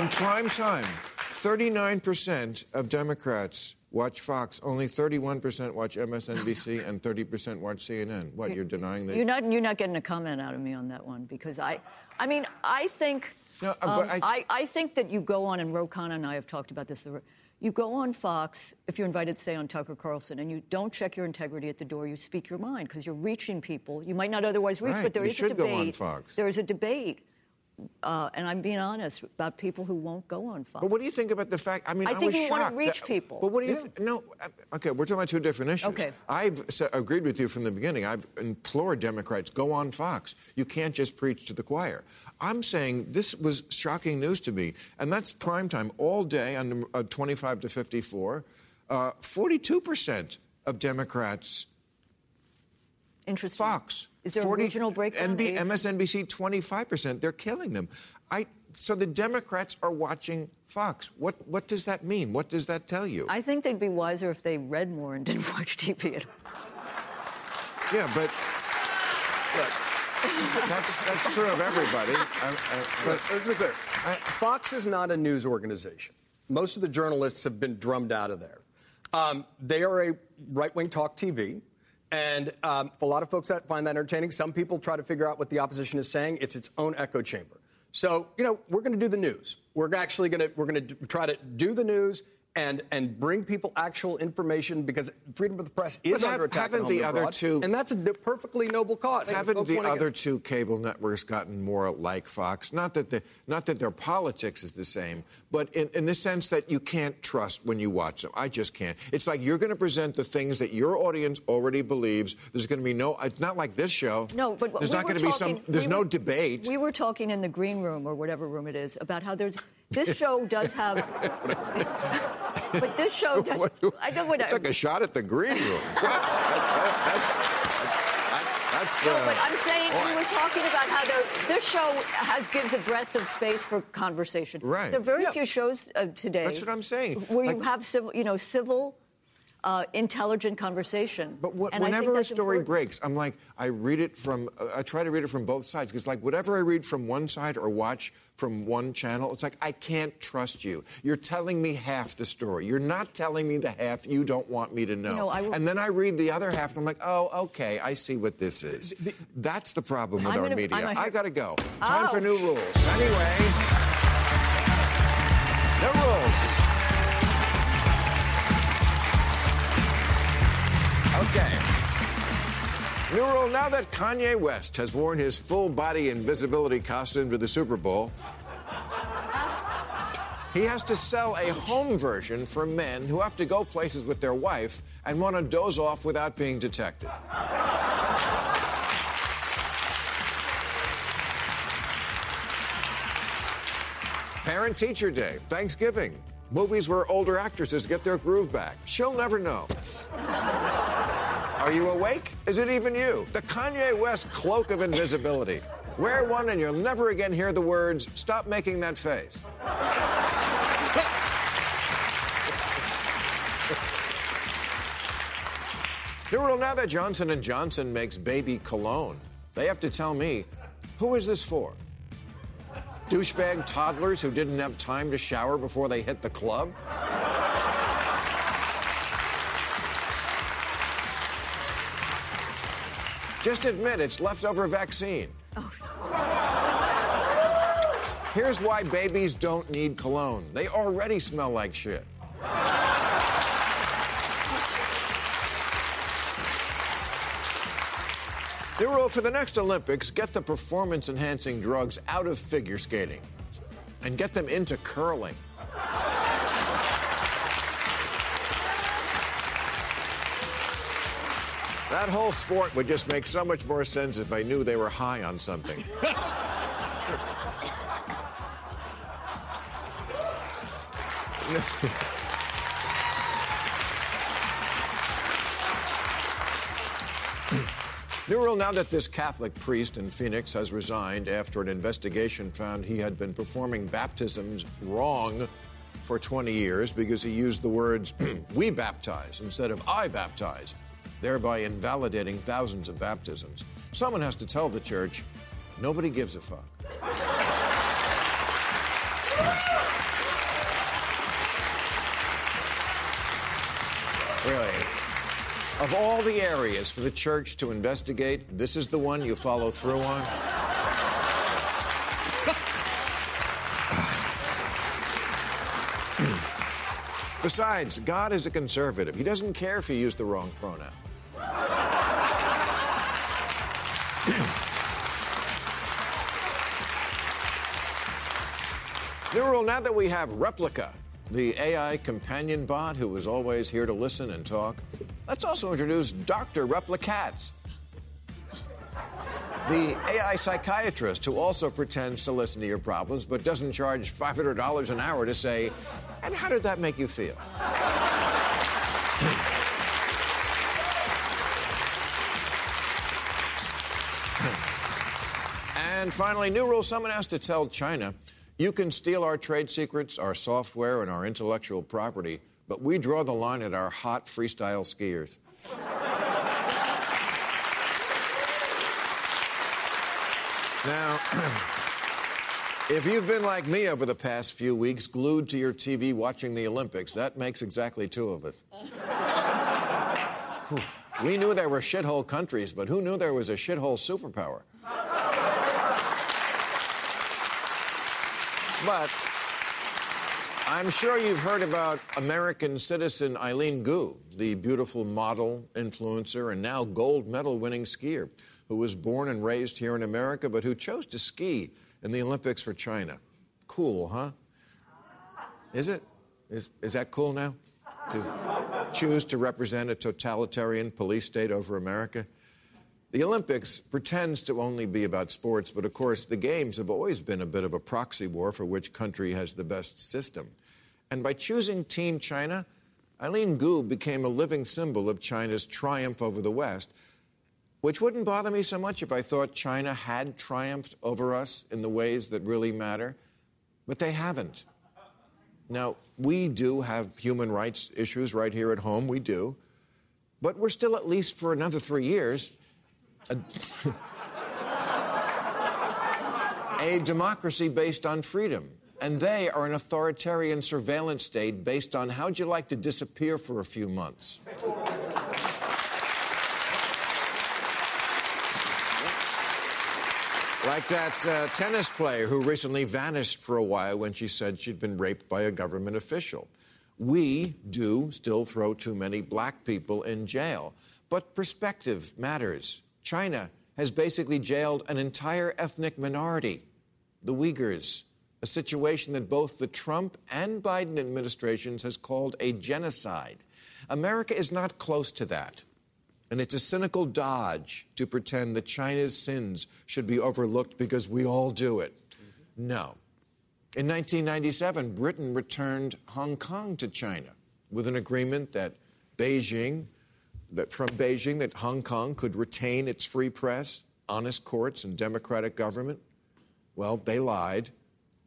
in prime time, 39% of Democrats watch Fox. Only 31% watch MSNBC, and 30% watch CNN. What? You're denying that? You're not, you're not getting a comment out of me on that one because I, I mean, I think, No, uh, um, but I- I, I think that you go on, and Ro Khanna and I have talked about this. You go on Fox if you're invited, say, on Tucker Carlson, and you don't check your integrity at the door. You speak your mind because you're reaching people you might not otherwise reach. Right, But there you is should a go debate. on Fox. There is a debate, uh, and I'm being honest about people who won't go on Fox. But what do you think about the fact? I mean, I I, think you wanna reach that- people. But what do you? Th- no, uh, okay, we're talking about two different issues. Okay. I've s- agreed with you from the beginning. I've implored Democrats go on Fox. You can't just preach to the choir. I'm saying this was shocking news to me, and that's prime time all day on uh, 25 to 54. Uh, 42% of Democrats Interesting. Fox. Is there a regional breakdown? NB, MSNBC, 25%. They're killing them. I, so the Democrats are watching Fox. What, what does that mean? What does that tell you? I think they'd be wiser if they read more and didn't watch TV at all. yeah, but. That's, that's true of everybody. I, I, let's be clear. Fox is not a news organization. Most of the journalists have been drummed out of there. Um, they are a right-wing talk TV. And um, a lot of folks that find that entertaining. Some people try to figure out what the opposition is saying. It's its own echo chamber. So, you know, we're going to do the news. We're actually going to we're going to try to do the news and and bring people actual information because freedom of the press is But under have- attack. haven't the and other abroad, two- and that's a d- perfectly noble cause. Haven't the wanna other two cable networks gotten more like Fox? Not that the, not that their politics is the same, but in, in the sense that you can't trust when you watch them. I just can't. It's like you're going to present the things that your audience already believes. There's going to be no. It's not like this show. No, but there's we not going to be some. talking- There's we no debate. We were talking in the green room or whatever room it is about how there's this show does have, but this show does. What- I know what it's I, like a shot at the green room. What? That- that- that's that's that's. No, uh, but I'm saying boy. we were talking about how this show has gives a breadth of space for conversation. Right. There are very Yeah. few shows uh, today. That's what I'm saying. Where you have civil, you know, civil, uh, intelligent conversation. But wh- And I think whenever a story important. breaks, I'm like, I read it from, uh, I try to read it from both sides because, like, whatever I read from one side or watch from one channel, it's like I can't trust you. You're telling me half the story. You're not telling me the half you don't want me to know. know, I will- and then I read the other half, and I'm like, oh, okay, I see what this is. That's the problem with I'm our gonna- media. I'm a- I gotta go. Time for new rules. Anyway, new rules. New rule now that Kanye West has worn his full body invisibility costume to the Super Bowl, he has to sell a home version for men who have to go places with their wife and want to doze off without being detected. Parent Teacher Day, Thanksgiving, movies where older actresses get their groove back. She'll never know. Are you awake? Is it even you? The Kanye West cloak of invisibility. Wear one and you'll never again hear the words, stop making that face. New rule now that Johnson & Johnson makes baby cologne, they have to tell me, who is this for? Douchebag toddlers who didn't have time to shower before they hit the club? Just admit it's leftover vaccine. Oh, Here's why babies don't need cologne. They already smell like shit. New rule for the next Olympics get the performance enhancing drugs out of figure skating and get them into curling. That whole sport would just make so much more sense if I knew they were high on something. New rule now that this Catholic priest in Phoenix has resigned after an investigation found he had been performing baptisms wrong for 20 years because he used the words we baptize instead of I baptize, thereby invalidating thousands of baptisms. Someone has to tell the church nobody gives a fuck. Really. Of all the areas for the church to investigate, this is the one you follow through on? Besides, God is a conservative. He doesn't care if you use the wrong pronoun. New now that we have Replika, the AI companion bot who is always here to listen and talk, let's also introduce Dr. Replicats, the AI psychiatrist who also pretends to listen to your problems but doesn't charge $500 an hour to say, and how did that make you feel? And finally, new rule someone has to tell China you can steal our trade secrets, our software, and our intellectual property, but we draw the line at our hot freestyle skiers. now, if you've been like me over the past few weeks, glued to your TV watching the Olympics, that makes exactly two of us. We knew there were shithole countries, but who knew there was a shithole superpower? But I'm sure you've heard about American citizen Eileen Gu, the beautiful model, influencer, and now gold medal winning skier who was born and raised here in America but who chose to ski in the Olympics for China. Cool, huh? Is it? Is, is that cool now? To choose to represent a totalitarian police state over America? The Olympics pretends to only be about sports, but of course, the Games have always been a bit of a proxy war for which country has the best system. And by choosing Team China, Eileen Gu became a living symbol of China's triumph over the West, which wouldn't bother me so much if I thought China had triumphed over us in the ways that really matter, but they haven't. Now, we do have human rights issues right here at home, we do, but we're still, at least for another three years, a, a democracy based on freedom. And they are an authoritarian surveillance state based on how'd you like to disappear for a few months? Like that uh, tennis player who recently vanished for a while when she said she'd been raped by a government official. We do still throw too many black people in jail, but perspective matters. China has basically jailed an entire ethnic minority, the Uyghurs, a situation that both the Trump and Biden administrations has called a genocide. America is not close to that. And it's a cynical dodge to pretend that China's sins should be overlooked because we all do it. Mm-hmm. No. In 1997, Britain returned Hong Kong to China with an agreement that Beijing that from Beijing that Hong Kong could retain its free press, honest courts, and democratic government? Well, they lied.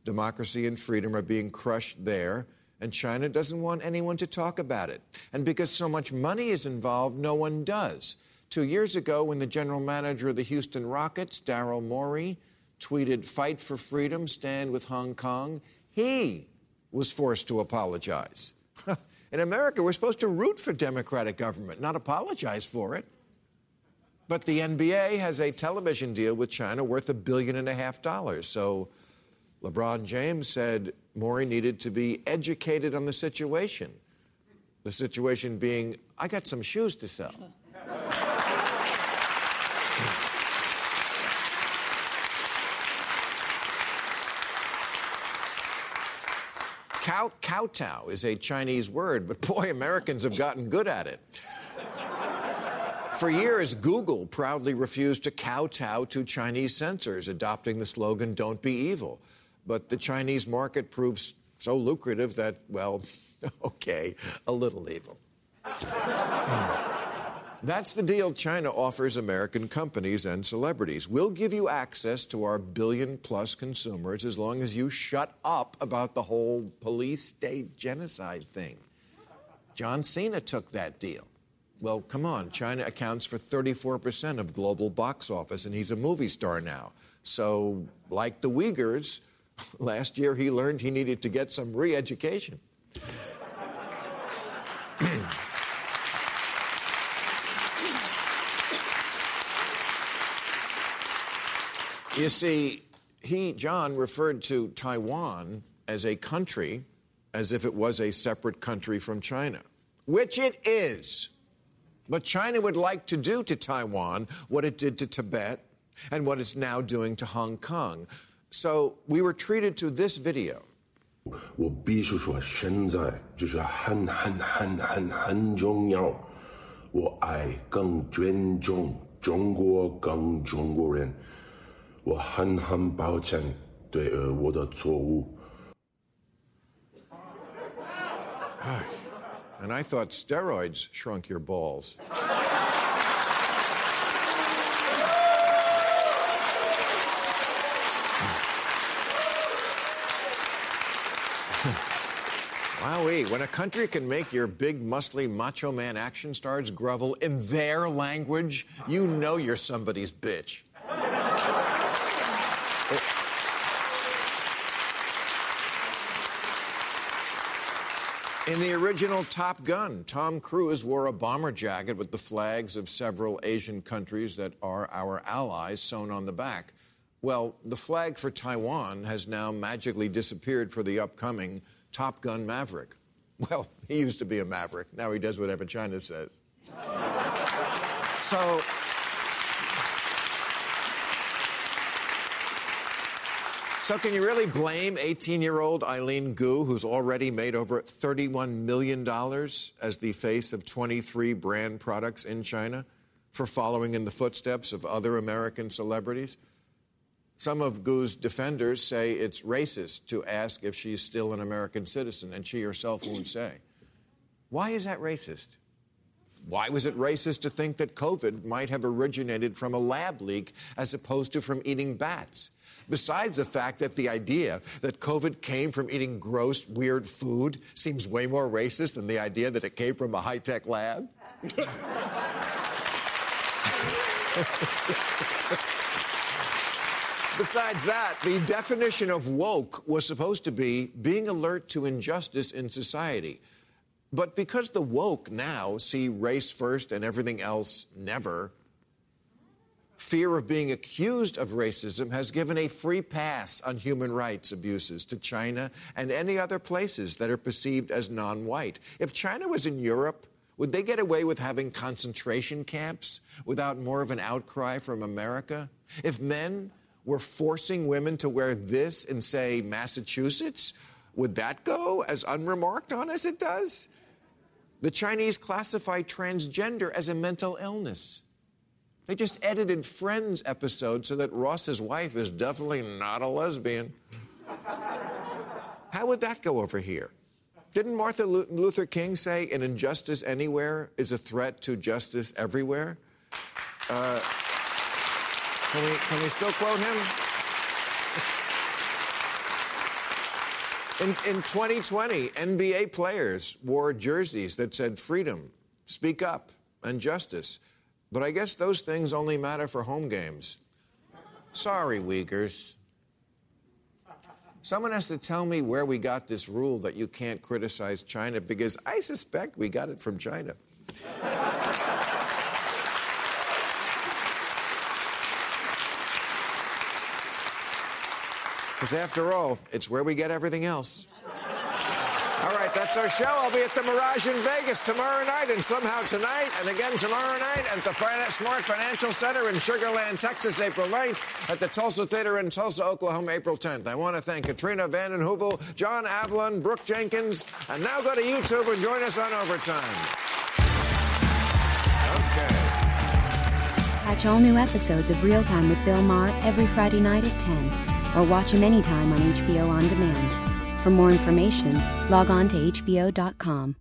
Democracy and freedom are being crushed there, and China doesn't want anyone to talk about it. And because so much money is involved, no one does. Two years ago, when the general manager of the Houston Rockets, Daryl Morey, tweeted, Fight for freedom, stand with Hong Kong, he was forced to apologize. In America, we're supposed to root for democratic government, not apologize for it. But the NBA has a television deal with China worth a billion and a half dollars. So LeBron James said Morey needed to be educated on the situation. The situation being, I got some shoes to sell. Kowtow is a Chinese word, but boy, Americans have gotten good at it. For years, Google proudly refused to kowtow to Chinese censors, adopting the slogan, Don't be evil. But the Chinese market proves so lucrative that, well, okay, a little evil. Hmm. That's the deal China offers American companies and celebrities. We'll give you access to our billion plus consumers as long as you shut up about the whole police state genocide thing. John Cena took that deal. Well, come on, China accounts for 34% of global box office, and he's a movie star now. So, like the Uyghurs, last year he learned he needed to get some re education. You see, he, John, referred to Taiwan as a country as if it was a separate country from China, which it is. But China would like to do to Taiwan what it did to Tibet and what it's now doing to Hong Kong. So we were treated to this video. 我必须说，现在就是很很很很很重要。我爱更尊重中国，更中国人。 我很很抱歉对呃我的错误。And I thought steroids shrunk your balls. Wowee, when a country can make your big, muscly, macho man action stars grovel in their language, you know you're somebody's bitch. In the original Top Gun, Tom Cruise wore a bomber jacket with the flags of several Asian countries that are our allies sewn on the back. Well, the flag for Taiwan has now magically disappeared for the upcoming Top Gun Maverick. Well, he used to be a maverick. Now he does whatever China says. so. So, can you really blame 18 year old Eileen Gu, who's already made over $31 million as the face of 23 brand products in China, for following in the footsteps of other American celebrities? Some of Gu's defenders say it's racist to ask if she's still an American citizen, and she herself won't say. Why is that racist? Why was it racist to think that COVID might have originated from a lab leak as opposed to from eating bats? Besides the fact that the idea that COVID came from eating gross, weird food seems way more racist than the idea that it came from a high tech lab. Besides that, the definition of woke was supposed to be being alert to injustice in society. But because the woke now see race first and everything else never, fear of being accused of racism has given a free pass on human rights abuses to China and any other places that are perceived as non white. If China was in Europe, would they get away with having concentration camps without more of an outcry from America? If men were forcing women to wear this in, say, Massachusetts, would that go as unremarked on as it does? The Chinese classify transgender as a mental illness. They just edited Friends episode so that Ross's wife is definitely not a lesbian. How would that go over here? Didn't Martin Luther King say an injustice anywhere is a threat to justice everywhere? Uh, can we, can we still quote him? In, in 2020, NBA players wore jerseys that said freedom, speak up, and justice. But I guess those things only matter for home games. Sorry, Uyghurs. Someone has to tell me where we got this rule that you can't criticize China because I suspect we got it from China. Because after all, it's where we get everything else. All right, that's our show. I'll be at the Mirage in Vegas tomorrow night and somehow tonight, and again tomorrow night at the Smart Financial Center in Sugar Land, Texas, April 9th, at the Tulsa Theater in Tulsa, Oklahoma, April 10th. I want to thank Katrina Vanden Heuvel, John Avlon, Brooke Jenkins, and now go to YouTube and join us on Overtime. Okay. Catch all new episodes of Real Time with Bill Maher every Friday night at 10 or watch him anytime on HBO On Demand. For more information, log on to HBO.com.